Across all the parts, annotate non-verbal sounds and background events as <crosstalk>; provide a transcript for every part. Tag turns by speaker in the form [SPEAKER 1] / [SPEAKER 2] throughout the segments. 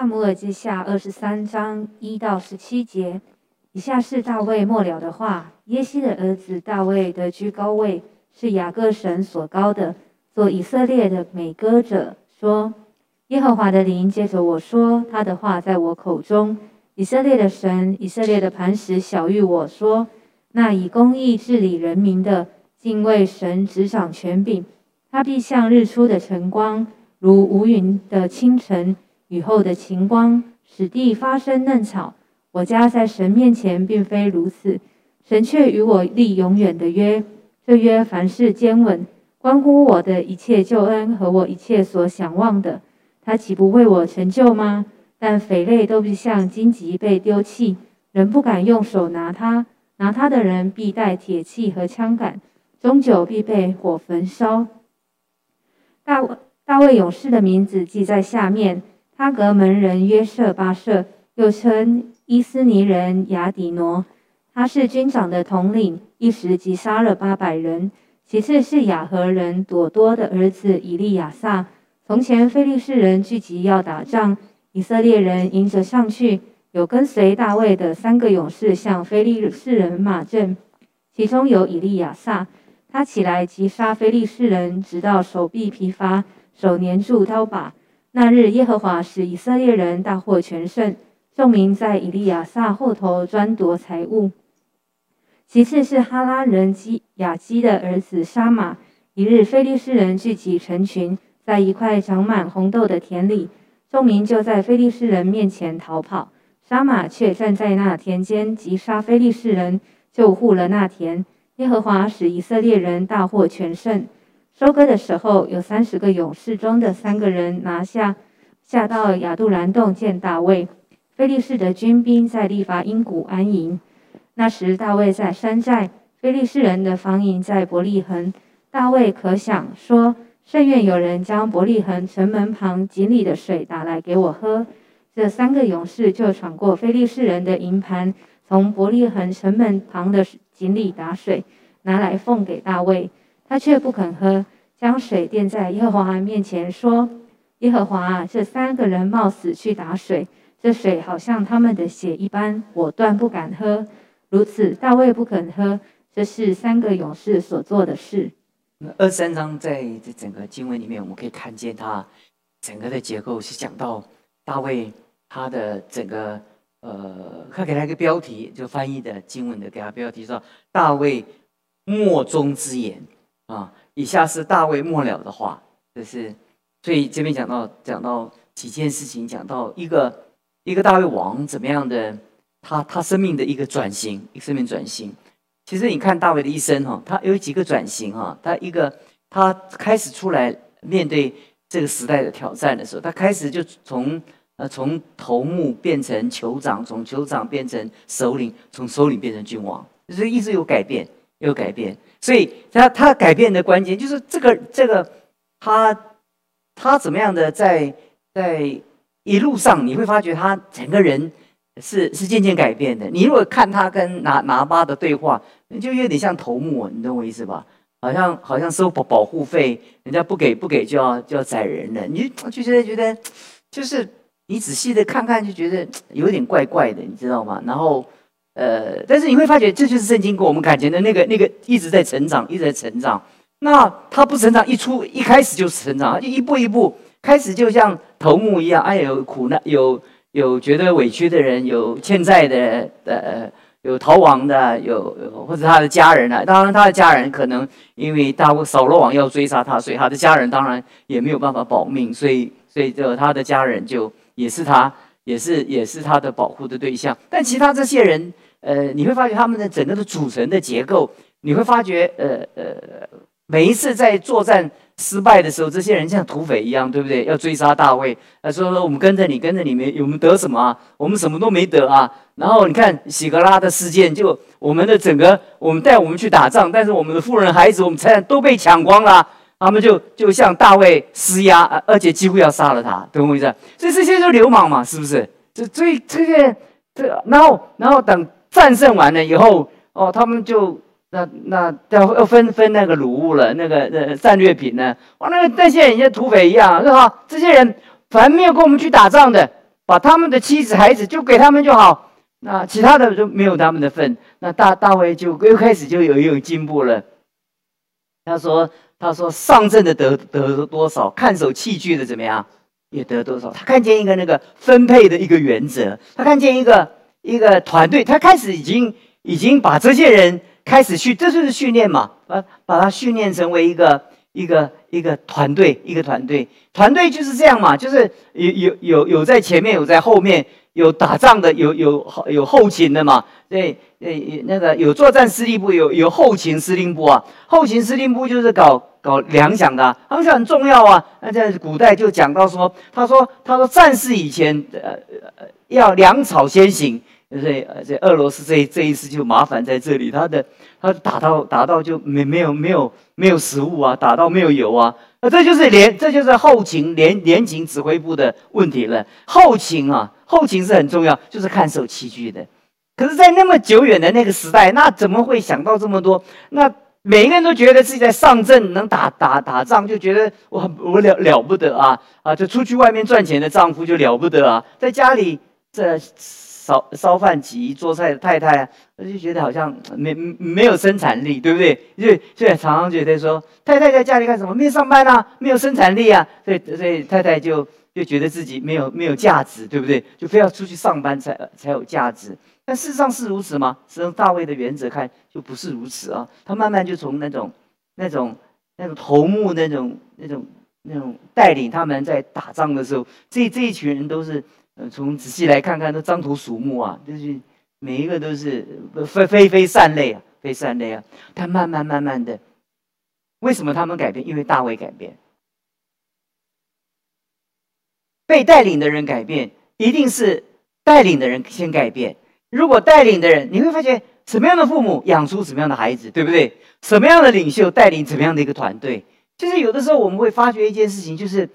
[SPEAKER 1] 萨姆尔记下二十三章一到十七节，以下是大卫末了的话：耶西的儿子大卫得居高位，是雅各神所高的，做以色列的美歌者。说：耶和华的灵接着我说，他的话在我口中。以色列的神，以色列的磐石小谕我说：那以公义治理人民的，敬畏神执掌权柄，他必像日出的晨光，如无云的清晨。雨后的晴光使地发生嫩草。我家在神面前并非如此，神却与我立永远的约。这约凡事坚稳，关乎我的一切救恩和我一切所想望的，他岂不为我成就吗？但匪类都必像荆棘被丢弃，人不敢用手拿它，拿它的人必带铁器和枪杆，终究必被火焚烧。大大卫勇士的名字记在下面。哈格门人约瑟巴舍，又称伊斯尼人雅底挪，他是军长的统领，一时即杀了八百人。其次是雅和人朵多的儿子以利亚撒。从前非利士人聚集要打仗，以色列人迎着上去，有跟随大卫的三个勇士向非利士人马阵，其中有以利亚撒，他起来击杀非利士人，直到手臂疲乏，手粘住刀把。那日，耶和华使以色列人大获全胜，众民在以利亚撒后头专夺财物。其次是哈拉人基雅基的儿子沙马。一日，非利士人聚集成群，在一块长满红豆的田里，众民就在非利士人面前逃跑，沙马却站在那田间击杀非利士人，救护了那田。耶和华使以色列人大获全胜。收割的时候，有三十个勇士中的三个人拿下，下到亚杜兰洞见大卫。菲利士的军兵在利伐因谷安营。那时大卫在山寨，菲利士人的防营在伯利恒。大卫可想说：甚愿有人将伯利恒城门旁井里的水打来给我喝。这三个勇士就闯过菲利士人的营盘，从伯利恒城门旁的井里打水，拿来奉给大卫。他却不肯喝，将水垫在耶和华面前，说：“耶和华啊，这三个人冒死去打水，这水好像他们的血一般，我断不敢喝。如此，大卫不肯喝，这是三个勇士所做的事。”
[SPEAKER 2] 二三章在这整个经文里面，我们可以看见他整个的结构是讲到大卫他的整个呃，他给他一个标题，就翻译的经文的给他标题说：“大卫末中之言。”啊，以下是大卫末了的话，就是，所以这边讲到讲到几件事情，讲到一个一个大卫王怎么样的，他他生命的一个转型，一个生命转型。其实你看大卫的一生哈，他有几个转型哈，他一个他开始出来面对这个时代的挑战的时候，他开始就从呃从头目变成酋长，从酋长变成首领，从首领变成君王，所以一直有改变，有改变。所以他他改变的关键就是这个这个他他怎么样的在在一路上你会发觉他整个人是是渐渐改变的。你如果看他跟拿拿巴的对话，就有点像头目，你懂我意思吧？好像好像收保保护费，人家不给不给就要就要宰人了。你就觉得觉得就是你仔细的看看就觉得有点怪怪的，你知道吗？然后。呃，但是你会发觉，这就是圣经给我们感觉的那个那个一直在成长，一直在成长。那他不成长，一出一开始就是成长，就一步一步开始，就像头目一样。哎，有苦难，有有觉得委屈的人，有欠债的，呃，有逃亡的，有或者他的家人呢？当然，他的家人可能因为大扫罗王要追杀他，所以他的家人当然也没有办法保命，所以所以就他的家人就也是他。也是也是他的保护的对象，但其他这些人，呃，你会发觉他们的整个的组成的结构，你会发觉，呃呃，每一次在作战失败的时候，这些人像土匪一样，对不对？要追杀大卫，他说说我们跟着你，跟着你没，我们得什么啊？我们什么都没得啊。然后你看喜格拉的事件，就我们的整个，我们带我们去打仗，但是我们的富人孩子，我们财产都被抢光了。他们就就向大卫施压，而且几乎要杀了他，懂我意思？所以这些就流氓嘛，是不是？这最这些这，然后然后等战胜完了以后，哦，他们就那那要要分分那个鲁物了，那个呃战略品呢？哇，那个那些人像土匪一样，是吧？这些人反正没有跟我们去打仗的，把他们的妻子孩子就给他们就好，那其他的就没有他们的份。那大大卫就又开始就有一种进步了。他说：“他说上阵的得得多少，看守器具的怎么样，也得多少。他看见一个那个分配的一个原则，他看见一个一个团队，他开始已经已经把这些人开始去，这就是训练嘛，把把他训练成为一个一个一个团队，一个团队，团队就是这样嘛，就是有有有有在前面，有在后面。”有打仗的，有有有后勤的嘛？对，呃，那个有作战司令部，有有后勤司令部啊。后勤司令部就是搞搞粮饷的，粮饷很重要啊。那在古代就讲到说，他说他说战事以前呃呃要粮草先行，所以这俄罗斯这这一次就麻烦在这里，他的他打到打到就没没有没有没有食物啊，打到没有油啊。那这就是连这就是后勤连连勤指挥部的问题了。后勤啊。后勤是很重要，就是看守器具的。可是，在那么久远的那个时代，那怎么会想到这么多？那每一个人都觉得自己在上阵能打打打仗，就觉得我很我了了不得啊啊！就出去外面赚钱的丈夫就了不得啊，在家里这烧烧饭、洗衣做菜的太太，我就觉得好像没没有生产力，对不对？就所以常常觉得说，太太在家里干什么？没有上班啊，没有生产力啊，所以所以太太就。就觉得自己没有没有价值，对不对？就非要出去上班才才有价值。但事实上是如此吗？从大卫的原则看，就不是如此啊。他慢慢就从那种那种那种头目那种那种那种带领他们在打仗的时候，这这一群人都是，呃，从仔细来看看都张头鼠目啊，就是每一个都是非非非善类啊，非善类啊。他慢慢慢慢的，为什么他们改变？因为大卫改变。被带领的人改变，一定是带领的人先改变。如果带领的人，你会发现什么样的父母养出什么样的孩子，对不对？什么样的领袖带领怎么样的一个团队？就是有的时候我们会发觉一件事情，就是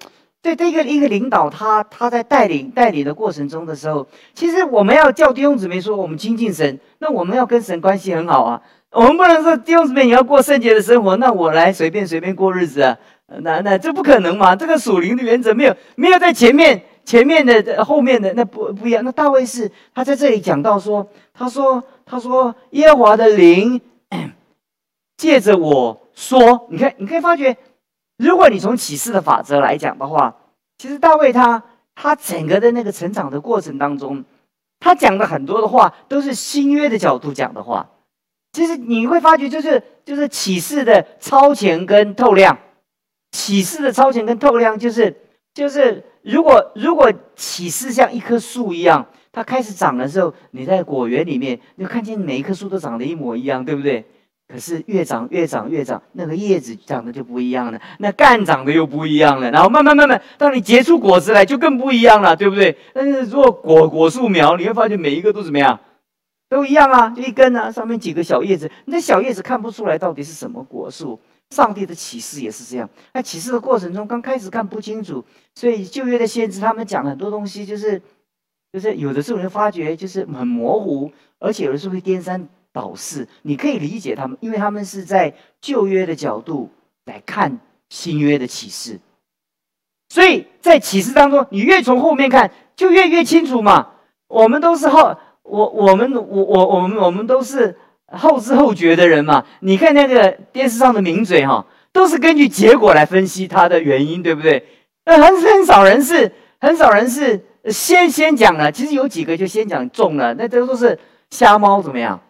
[SPEAKER 2] 对这个一个领导，他他在带领带领的过程中的时候，其实我们要叫弟兄姊妹说，我们亲近神，那我们要跟神关系很好啊。我们不能说弟兄姊妹你要过圣洁的生活，那我来随便随便过日子啊。那那这不可能嘛？这个属灵的原则没有没有在前面前面的后面的那不不一样。那大卫是他在这里讲到说，他说他说耶和华的灵 <coughs> 借着我说，你看你可以发觉，如果你从启示的法则来讲的话，其实大卫他他整个的那个成长的过程当中，他讲的很多的话都是新约的角度讲的话。其实你会发觉，就是就是启示的超前跟透亮。启示的超前跟透亮，就是就是如果如果启示像一棵树一样，它开始长的时候，你在果园里面，你看见每一棵树都长得一模一样，对不对？可是越长越长越长，那个叶子长得就不一样了，那干长得又不一样了，然后慢慢慢慢，当你结出果子来，就更不一样了，对不对？但是如果果果树苗，你会发现每一个都怎么样，都一样啊，就一根啊，上面几个小叶子，那小叶子看不出来到底是什么果树。上帝的启示也是这样，在启示的过程中，刚开始看不清楚，所以旧约的先知他们讲很多东西，就是就是有的时候你会发觉就是很模糊，而且有的时候会颠三倒四。你可以理解他们，因为他们是在旧约的角度来看新约的启示，所以在启示当中，你越从后面看，就越越清楚嘛。我们都是后，我我们我我我们我们都是。后知后觉的人嘛，你看那个电视上的名嘴哈，都是根据结果来分析他的原因，对不对？那很很少人是很少人是先先讲了，其实有几个就先讲中了，那这都是瞎猫怎么样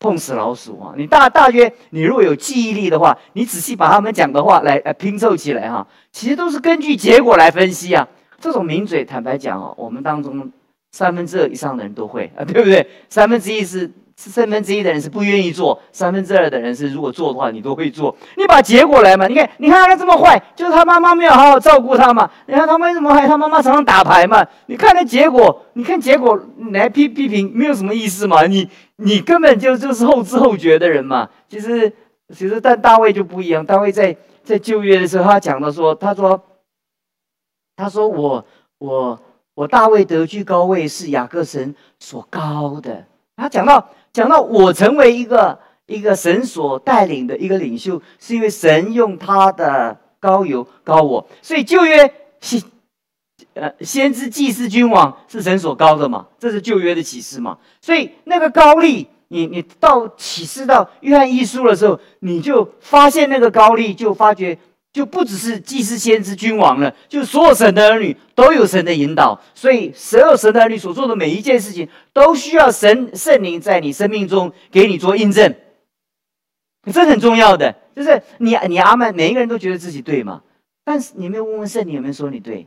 [SPEAKER 2] 碰死老鼠啊？你大大约你如果有记忆力的话，你仔细把他们讲的话来来拼凑起来哈，其实都是根据结果来分析啊。这种名嘴坦白讲哦，我们当中三分之二以上的人都会啊，对不对？三分之一是。三分之一的人是不愿意做，三分之二的人是如果做的话，你都会做。你把结果来嘛？你看，你看他这么坏，就是他妈妈没有好好照顾他嘛。你看他为什么坏？他妈妈常常打牌嘛。你看那结果，你看结果来批批评，没有什么意思嘛。你你根本就就是后知后觉的人嘛。其实其实但大卫就不一样，大卫在在旧约的时候，他讲到说，他说他说我我我大卫得居高位是雅各神所高的。他讲到。讲到我成为一个一个神所带领的一个领袖，是因为神用他的高油高我，所以旧约先呃，先知、祭司、君王是神所高的嘛？这是旧约的启示嘛？所以那个高丽，你你到启示到约翰一书的时候，你就发现那个高丽，就发觉就不只是祭司、先知、君王了，就所有神的儿女都有神的引导。所以所有神的儿女所做的每一件事情，都需要神圣灵在你生命中给你做印证。这很重要的，就是你你阿曼，每一个人都觉得自己对嘛？但是你没有问问圣灵有没有说你对？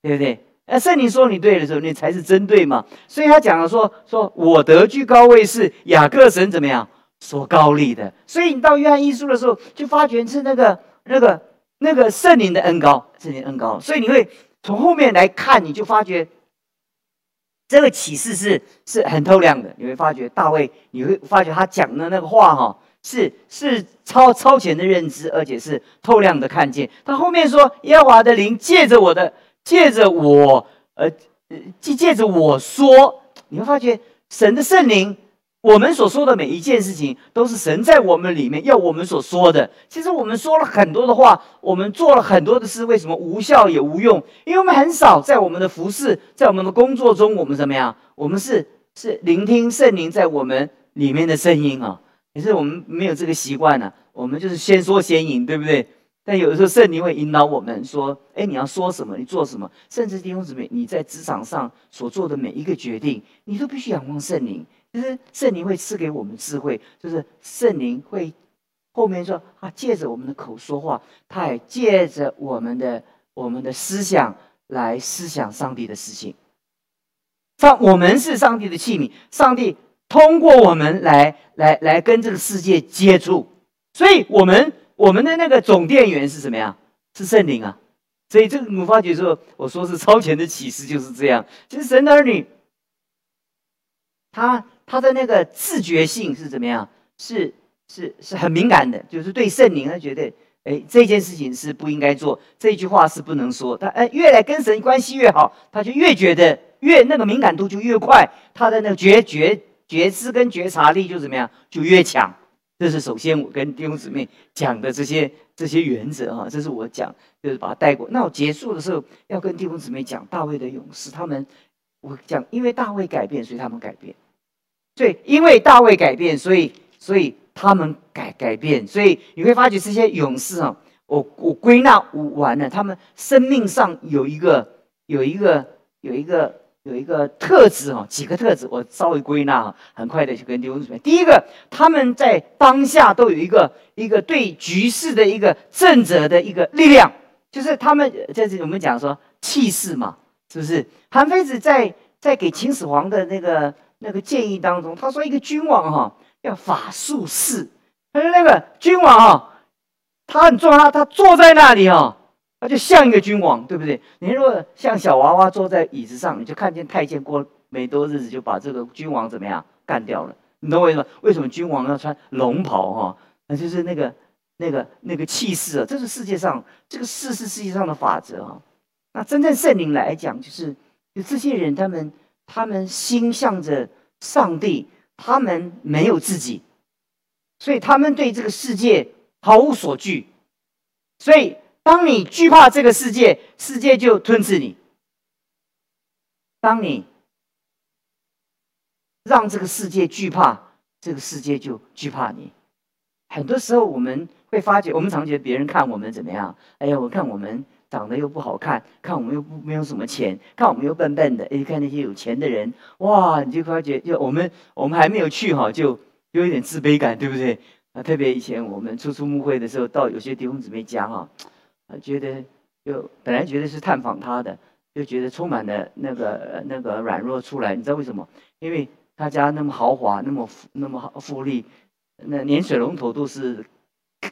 [SPEAKER 2] 对不对？那圣灵说你对的时候，你才是真对嘛。所以他讲了说：“说我得居高位是雅各神怎么样所高立的。”所以你到约翰一书的时候，就发觉是那个、那个、那个圣灵的恩高，圣灵恩高。所以你会从后面来看，你就发觉这个启示是是很透亮的。你会发觉大卫，你会发觉他讲的那个话哈，是是超超前的认知，而且是透亮的看见。他后面说：“耶和华的灵借着我的。”借着我，呃，借借着我说，你会发觉神的圣灵，我们所说的每一件事情，都是神在我们里面要我们所说的。其实我们说了很多的话，我们做了很多的事，为什么无效也无用？因为我们很少在我们的服饰，在我们的工作中，我们怎么样？我们是是聆听圣灵在我们里面的声音啊。可是我们没有这个习惯呢，我们就是先说先引，对不对？但有的时候，圣灵会引导我们说：“哎，你要说什么？你做什么？甚至弟兄姊妹，你在职场上所做的每一个决定，你都必须仰望圣灵。就是圣灵会赐给我们智慧，就是圣灵会后面说啊，借着我们的口说话，他也借着我们的我们的思想来思想上帝的事情。上我们是上帝的器皿，上帝通过我们来来来跟这个世界接触，所以我们。”我们的那个总电源是什么呀？是圣灵啊！所以这个我发觉说，我说是超前的启示就是这样。其实神的儿女，他他的那个自觉性是怎么样？是是是很敏感的，就是对圣灵，他觉得哎这件事情是不应该做，这句话是不能说。他哎越来跟神关系越好，他就越觉得越那个敏感度就越快，他的那个觉觉觉知跟觉察力就怎么样就越强。这是首先我跟弟兄姊妹讲的这些这些原则哈，这是我讲，就是把它带过。那我结束的时候要跟弟兄姊妹讲大卫的勇士，他们我讲，因为大卫改变，所以他们改变。所以因为大卫改变，所以所以他们改改变。所以你会发觉这些勇士啊，我我归纳完了，他们生命上有一个有一个有一个。有一个特质哈，几个特质，我稍微归纳哈，很快的就跟弟兄姊妹。第一个，他们在当下都有一个一个对局势的一个正者的一个力量，就是他们在这我们讲说气势嘛，是不是？韩非子在在给秦始皇的那个那个建议当中，他说一个君王哈要法术士，他说那个君王啊，他很重要，他坐在那里啊。他就像一个君王，对不对？你如果像小娃娃坐在椅子上，你就看见太监过没多日子就把这个君王怎么样干掉了？你懂我意思吗？为什么君王要穿龙袍？哈，那就是那个、那个、那个气势啊！这是世界上这个世是世界上的法则啊！那真正圣灵来讲，就是就这些人，他们他们心向着上帝，他们没有自己，所以他们对这个世界毫无所惧，所以。当你惧怕这个世界，世界就吞噬你；当你让这个世界惧怕，这个世界就惧怕你。很多时候，我们会发觉，我们常觉得别人看我们怎么样？哎呀，我看我们长得又不好看，看我们又不没有什么钱，看我们又笨笨的。哎，看那些有钱的人，哇，你就发觉，就我们我们还没有去哈，就就有点自卑感，对不对？啊，特别以前我们初出牧会的时候，到有些弟兄姊妹家哈。他觉得，就本来觉得是探访他的，就觉得充满了那个那个软弱出来。你知道为什么？因为他家那么豪华，那么富那么富丽，那连水龙头都是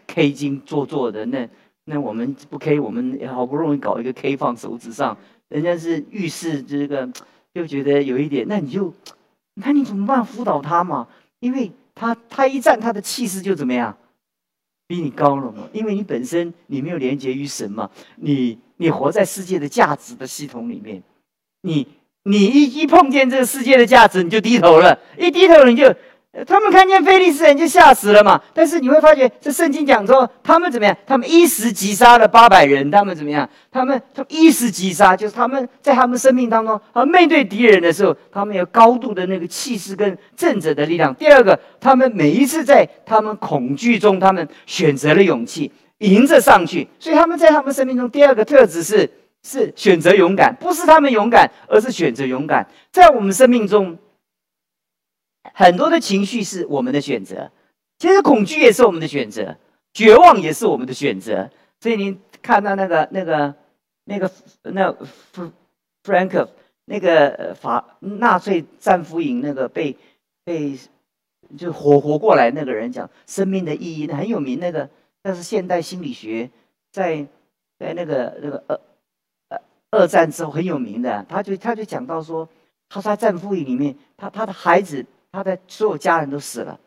[SPEAKER 2] K 金做做的。那那我们不 K，我们好不容易搞一个 K 放手指上，人家是浴室这个，就觉得有一点。那你就，那你怎么办？辅导他嘛，因为他他一站，他的气势就怎么样？比你高了嘛？因为你本身你没有连接于神嘛，你你活在世界的价值的系统里面，你你一一碰见这个世界的价值，你就低头了，一低头你就他们看见菲利斯人就吓死了嘛。但是你会发觉，这圣经讲说，他们怎么样？他们一时击杀了八百人。他们怎么样？他们他们一时击杀，就是他们在他们生命当中，啊，面对敌人的时候，他们有高度的那个气势跟正者的力量。第二个，他们每一次在他们恐惧中，他们选择了勇气，迎着上去。所以他们在他们生命中第二个特质是是选择勇敢，不是他们勇敢，而是选择勇敢。在我们生命中。很多的情绪是我们的选择，其实恐惧也是我们的选择，绝望也是我们的选择。所以您看到那个、那个、那个、那弗弗兰克那个法纳粹战俘营那个被被就活活过来那个人讲生命的意义，很有名。那个那是现代心理学在在那个那个二呃二战之后很有名的，他就他就讲到说，他在战俘营里面，他他的孩子。他的所有家人都死了，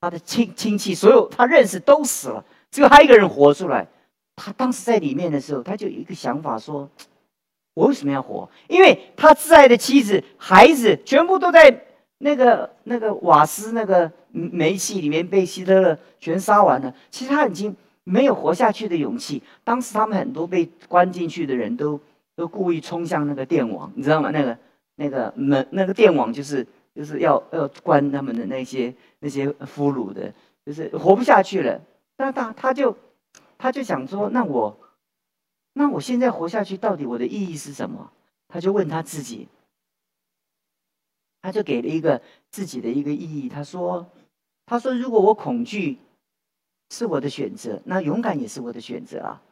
[SPEAKER 2] 他的亲亲戚所有他认识都死了，只有他一个人活出来。他当时在里面的时候，他就有一个想法说：“我为什么要活？因为他挚爱的妻子、孩子全部都在那个那个瓦斯那个煤气里面被希特勒全杀完了。其实他已经没有活下去的勇气。当时他们很多被关进去的人都都故意冲向那个电网，你知道吗？那个那个门那个电网就是。”就是要要关他们的那些那些俘虏的，就是活不下去了。那他他就他就想说，那我那我现在活下去到底我的意义是什么？他就问他自己，他就给了一个自己的一个意义。他说，他说如果我恐惧是我的选择，那勇敢也是我的选择啊。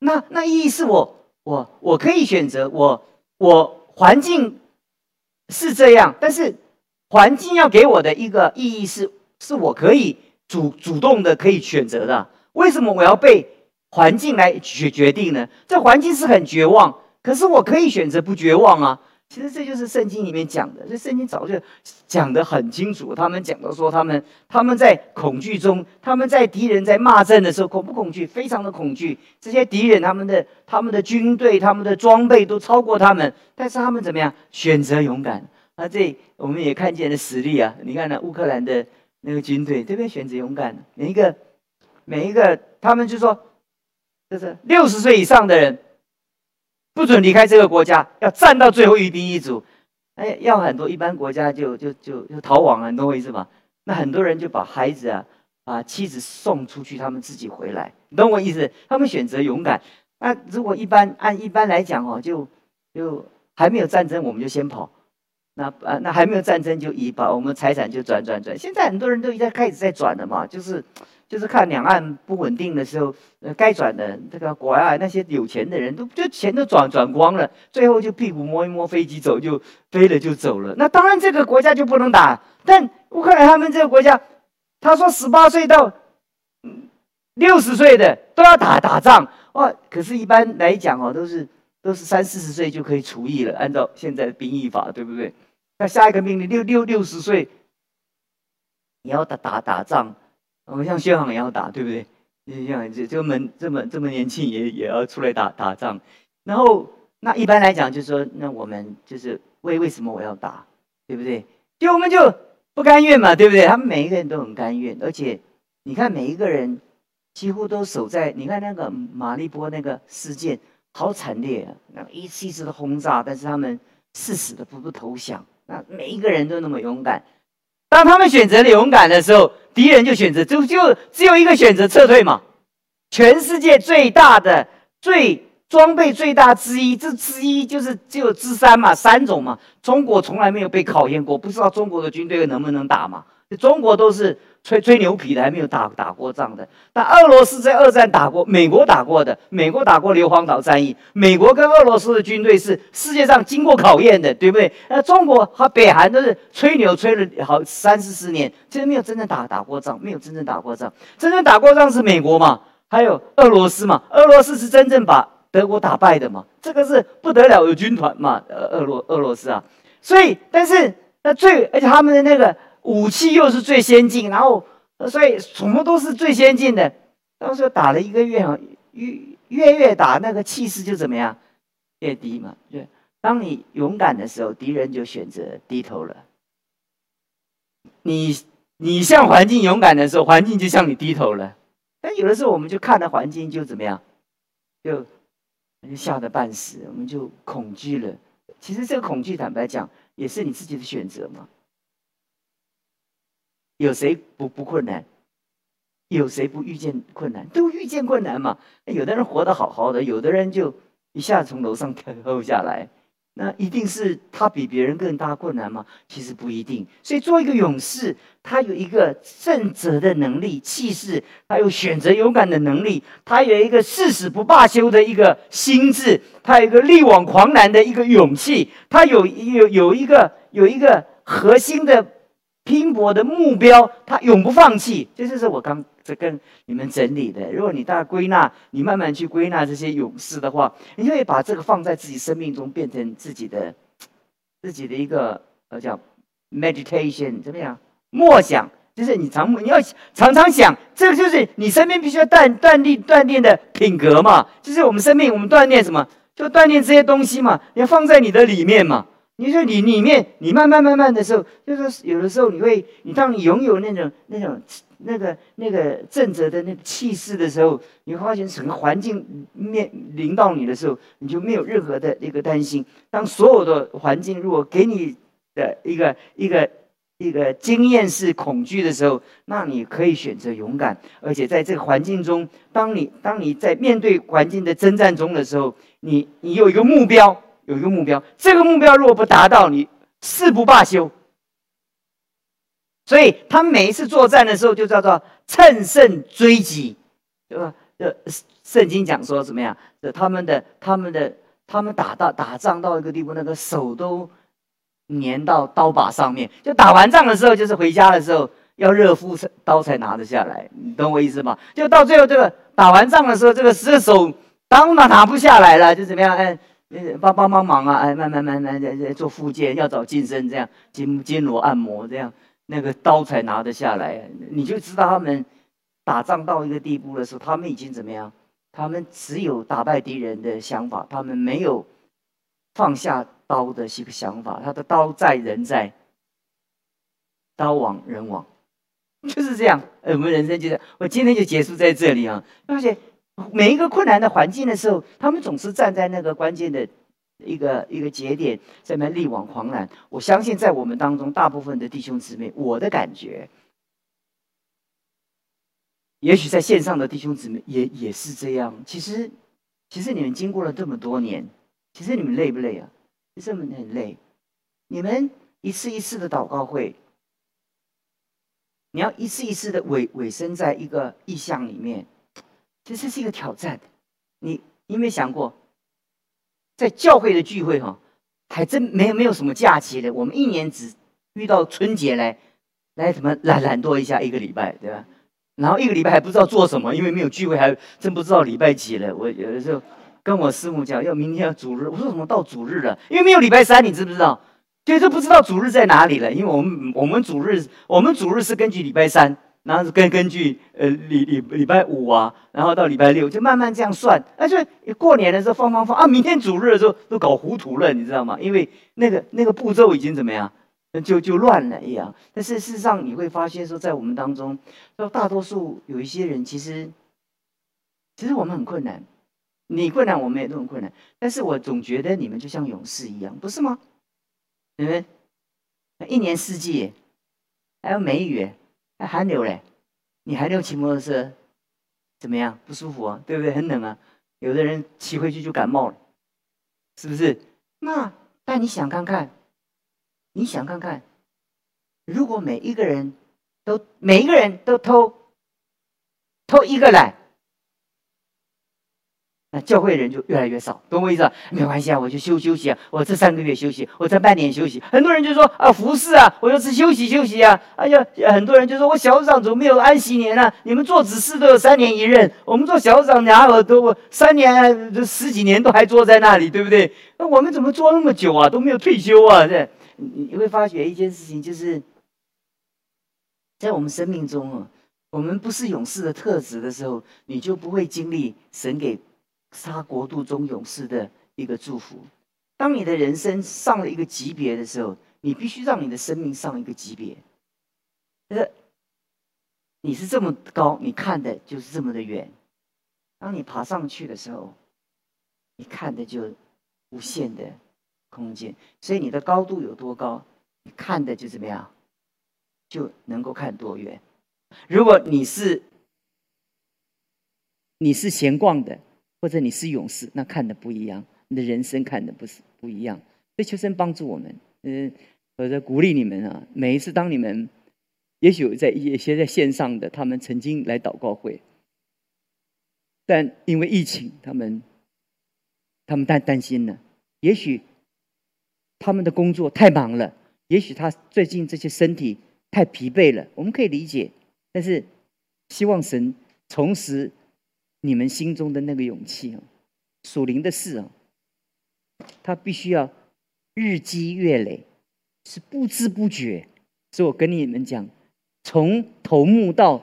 [SPEAKER 2] 那那意义是我我我可以选择我我环境。是这样，但是环境要给我的一个意义是，是我可以主主动的可以选择的。为什么我要被环境来决决定呢？这环境是很绝望，可是我可以选择不绝望啊。其实这就是圣经里面讲的，这圣经早就讲得很清楚。他们讲到说，他们他们在恐惧中，他们在敌人在骂阵的时候，恐不恐惧？非常的恐惧。这些敌人，他们的他们的军队，他们的装备都超过他们，但是他们怎么样？选择勇敢。那，这我们也看见了实力啊！你看那乌克兰的那个军队，这边选择勇敢。每一个每一个，他们就说，就是六十岁以上的人。不准离开这个国家，要战到最后一兵一卒。哎，要很多一般国家就就就就逃亡了，你懂我意思吗？那很多人就把孩子啊、把妻子送出去，他们自己回来，你懂我意思？他们选择勇敢。那如果一般按一般来讲哦，就就还没有战争，我们就先跑。那啊，那还没有战争就移把我们财产就转转转。现在很多人都已经开始在转了嘛，就是。就是看两岸不稳定的时候，呃，该转的这个国外那些有钱的人都就钱都转转光了，最后就屁股摸一摸，飞机走就飞了就走了。那当然这个国家就不能打，但乌克兰他们这个国家，他说十八岁到六十岁的都要打打仗哇。可是，一般来讲哦，都是都是三四十岁就可以除役了，按照现在的兵役法，对不对？那下一个命令六六六十岁，你要打打打仗。我像薛航也要打，对不对？你像这这么这么这么年轻也也要出来打打仗，然后那一般来讲就是说，那我们就是为为什么我要打，对不对？就我们就不甘愿嘛，对不对？他们每一个人都很甘愿，而且你看每一个人几乎都守在，你看那个马利波那个事件好惨烈啊，那一次一次的轰炸，但是他们誓死的不不投降，那每一个人都那么勇敢。当他们选择了勇敢的时候，敌人就选择就就只有一个选择撤退嘛。全世界最大的、最装备最大之一，这之一就是只有之三嘛，三种嘛。中国从来没有被考验过，不知道中国的军队能不能打嘛？中国都是。吹吹牛皮的，还没有打打过仗的。但俄罗斯在二战打过，美国打过的，美国打过硫磺岛战役。美国跟俄罗斯的军队是世界上经过考验的，对不对？那中国和北韩都是吹牛吹了好三四十年，其实没有真正打打过仗，没有真正打过仗。真正打过仗是美国嘛？还有俄罗斯嘛？俄罗斯是真正把德国打败的嘛？这个是不得了的军团嘛？呃，俄罗俄罗斯啊，所以但是那最而且他们的那个。武器又是最先进，然后所以什么都是最先进的。到时候打了一个月啊，越越越打那个气势就怎么样，越低嘛。就当你勇敢的时候，敌人就选择低头了。你你向环境勇敢的时候，环境就向你低头了。但有的时候，我们就看到环境就怎么样，就就吓得半死，我们就恐惧了。其实这个恐惧，坦白讲，也是你自己的选择嘛。有谁不不困难？有谁不遇见困难？都遇见困难嘛。有的人活得好好的，有的人就一下从楼上跳下来。那一定是他比别人更大困难吗？其实不一定。所以做一个勇士，他有一个正直的能力、气势，他有选择勇敢的能力，他有一个誓死不罢休的一个心智，他有一个力挽狂澜的一个勇气，他有有有一个有一个核心的拼搏的目标，他永不放弃。这就是我刚。这跟你们整理的。如果你大家归纳，你慢慢去归纳这些勇士的话，你就会把这个放在自己生命中，变成自己的自己的一个呃叫 meditation 怎么样？默想，就是你常你要常常想，这个就是你生命必须要锻锻炼锻炼的品格嘛。就是我们生命，我们锻炼什么？就锻炼这些东西嘛。你要放在你的里面嘛。你说你里面，你慢慢慢慢的时候，就是有的时候你会，你当你拥有那种那种。那个那个正直的那个气势的时候，你会发现整个环境面临到你的时候，你就没有任何的一个担心。当所有的环境如果给你的一个一个一个经验是恐惧的时候，那你可以选择勇敢，而且在这个环境中，当你当你在面对环境的征战中的时候，你你有一个目标，有一个目标，这个目标如果不达到，你誓不罢休。所以他们每一次作战的时候，就叫做乘胜追击，对吧？这圣经讲说怎么样？这他们的、他们的、他们打到打仗到一个地步，那个手都粘到刀把上面。就打完仗的时候，就是回家的时候要热敷刀才拿得下来，你懂我意思吗？就到最后这个打完仗的时候，这个这手当然拿不下来了，就怎么样？哎，帮帮帮忙啊！哎，慢慢慢慢在在做复健，要找晋升这样，筋筋膜按摩这样。那个刀才拿得下来，你就知道他们打仗到一个地步的时候，他们已经怎么样？他们只有打败敌人的想法，他们没有放下刀的一个想法。他的刀在人在，刀亡人亡，<laughs> 就是这样。我们人生就是，我今天就结束在这里啊！而且每一个困难的环境的时候，他们总是站在那个关键的。一个一个节点，在那力挽狂澜。我相信，在我们当中，大部分的弟兄姊妹，我的感觉，也许在线上的弟兄姊妹也也是这样。其实，其实你们经过了这么多年，其实你们累不累啊？其实你们很累。你们一次一次的祷告会，你要一次一次的尾尾声在一个意象里面，其实是一个挑战。你你有没有想过？在教会的聚会哈，还真没有没有什么假期的。我们一年只遇到春节来，来什么懒懒惰一下一个礼拜，对吧？然后一个礼拜还不知道做什么，因为没有聚会，还真不知道礼拜几了。我有的时候跟我师母讲，要明天要主日，我说怎么到主日了？因为没有礼拜三，你知不知道？就是不知道主日在哪里了。因为我们我们主日我们主日是根据礼拜三。然后根根据呃礼礼礼拜五啊，然后到礼拜六就慢慢这样算，而且过年的时候放放放啊，明天主日的时候都搞糊涂了，你知道吗？因为那个那个步骤已经怎么样，就就乱了一样。但是事实上你会发现说，在我们当中，大多数有一些人其实，其实我们很困难，你困难我们也都很困难。但是我总觉得你们就像勇士一样，不是吗？你们一年四季还有梅雨。还寒流嘞，你寒流骑摩托车怎么样？不舒服啊，对不对？很冷啊，有的人骑回去就感冒了，是不是？那但你想看看，你想看看，如果每一个人都每一个人都偷偷一个懒。那教会人就越来越少，懂我意思？没关系啊，我就休休息啊，我这三个月休息，我这半年休息。很多人就说啊，服侍啊，我就是休息休息啊。哎呀，很多人就说我小长怎么没有安息年呢？你们做指示都有三年一任，我们做小长哪有都三年、十几年都还坐在那里，对不对？那我们怎么做那么久啊，都没有退休啊？这你你会发觉一件事情，就是在我们生命中啊，我们不是勇士的特质的时候，你就不会经历神给。他国度中勇士的一个祝福。当你的人生上了一个级别的时候，你必须让你的生命上一个级别。呃，你是这么高，你看的就是这么的远。当你爬上去的时候，你看的就无限的空间。所以你的高度有多高，你看的就怎么样，就能够看多远。如果你是你是闲逛的，或者你是勇士，那看的不一样，你的人生看的不是不一样。所以求神帮助我们，嗯，我在鼓励你们啊。每一次当你们，也许在一些在线上的，他们曾经来祷告会，但因为疫情，他们他们担担心了。也许他们的工作太忙了，也许他最近这些身体太疲惫了，我们可以理解。但是希望神重拾你们心中的那个勇气啊，属灵的事啊，他必须要。日积月累，是不知不觉。所以我跟你们讲，从头目到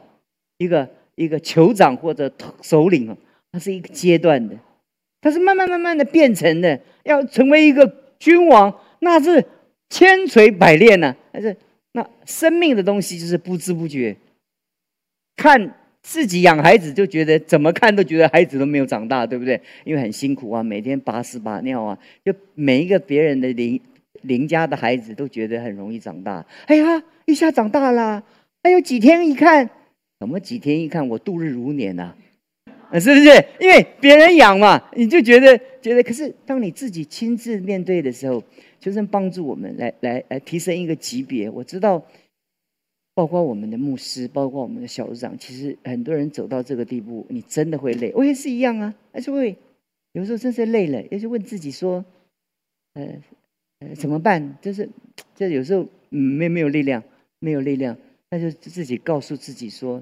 [SPEAKER 2] 一个一个酋长或者首领啊，它是一个阶段的，它是慢慢慢慢的变成的。要成为一个君王，那是千锤百炼呢。还是那生命的东西就是不知不觉，看。自己养孩子就觉得怎么看都觉得孩子都没有长大，对不对？因为很辛苦啊，每天把屎把尿啊，就每一个别人的邻邻家的孩子都觉得很容易长大。哎呀，一下长大了，哎呦，几天一看，怎么几天一看我度日如年呐？啊，是不是？因为别人养嘛，你就觉得觉得。可是当你自己亲自面对的时候，就是帮助我们来来来提升一个级别。我知道。包括我们的牧师，包括我们的小组长，其实很多人走到这个地步，你真的会累。我也是一样啊，还是会有时候真是累了，也是问自己说：“呃呃，怎么办？”就是，就有时候嗯，没没有力量，没有力量，那就自己告诉自己说：“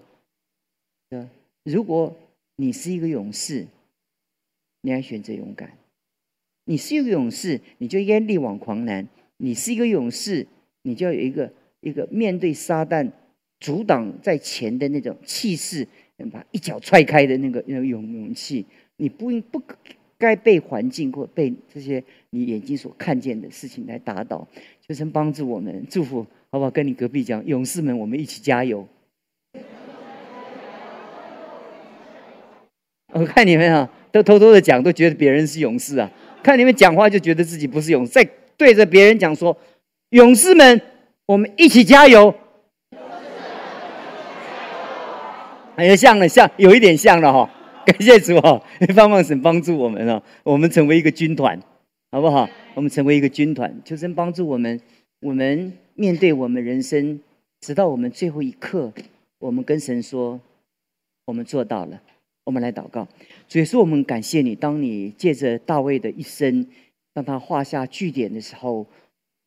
[SPEAKER 2] 呃，如果你是一个勇士，你要选择勇敢；你是一个勇士，你就应该力挽狂澜；你是一个勇士，你就要有一个。”一个面对撒旦阻挡在前的那种气势，把一脚踹开的那个那种勇勇气，你不应不该被环境或被这些你眼睛所看见的事情来打倒。求神帮助我们，祝福好不好？跟你隔壁讲，勇士们，我们一起加油！<laughs> 我看你们啊，都偷偷的讲，都觉得别人是勇士啊。看你们讲话就觉得自己不是勇士，在对着别人讲说，勇士们。我们一起加油！哎呀，像了，像有一点像了哈。<laughs> 感谢主哦，帮帮神帮助我们哦，我们成为一个军团，好不好？我们成为一个军团，求神帮助我们。我们面对我们人生，直到我们最后一刻，我们跟神说，我们做到了。我们来祷告，主耶稣，我们感谢你。当你借着大卫的一生，让他画下句点的时候。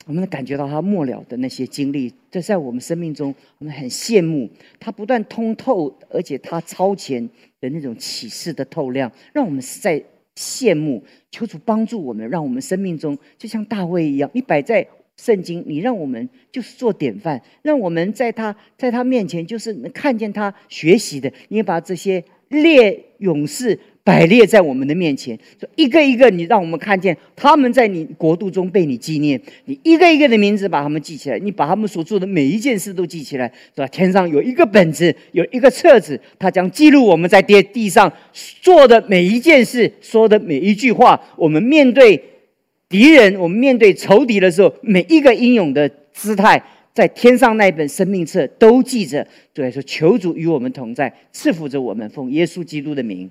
[SPEAKER 2] 我们能感觉到他末了的那些经历，这在我们生命中，我们很羡慕他不断通透，而且他超前的那种启示的透亮，让我们是在羡慕。求主帮助我们，让我们生命中就像大卫一样，你摆在圣经，你让我们就是做典范，让我们在他在他面前就是能看见他学习的，你把这些列勇士。摆列在我们的面前，说一个一个，你让我们看见他们在你国度中被你纪念。你一个一个的名字把他们记起来，你把他们所做的每一件事都记起来，是吧？天上有一个本子，有一个册子，它将记录我们在地地上做的每一件事，说的每一句话。我们面对敌人，我们面对仇敌的时候，每一个英勇的姿态，在天上那本生命册都记着。对，说求主与我们同在，赐福着我们，奉耶稣基督的名。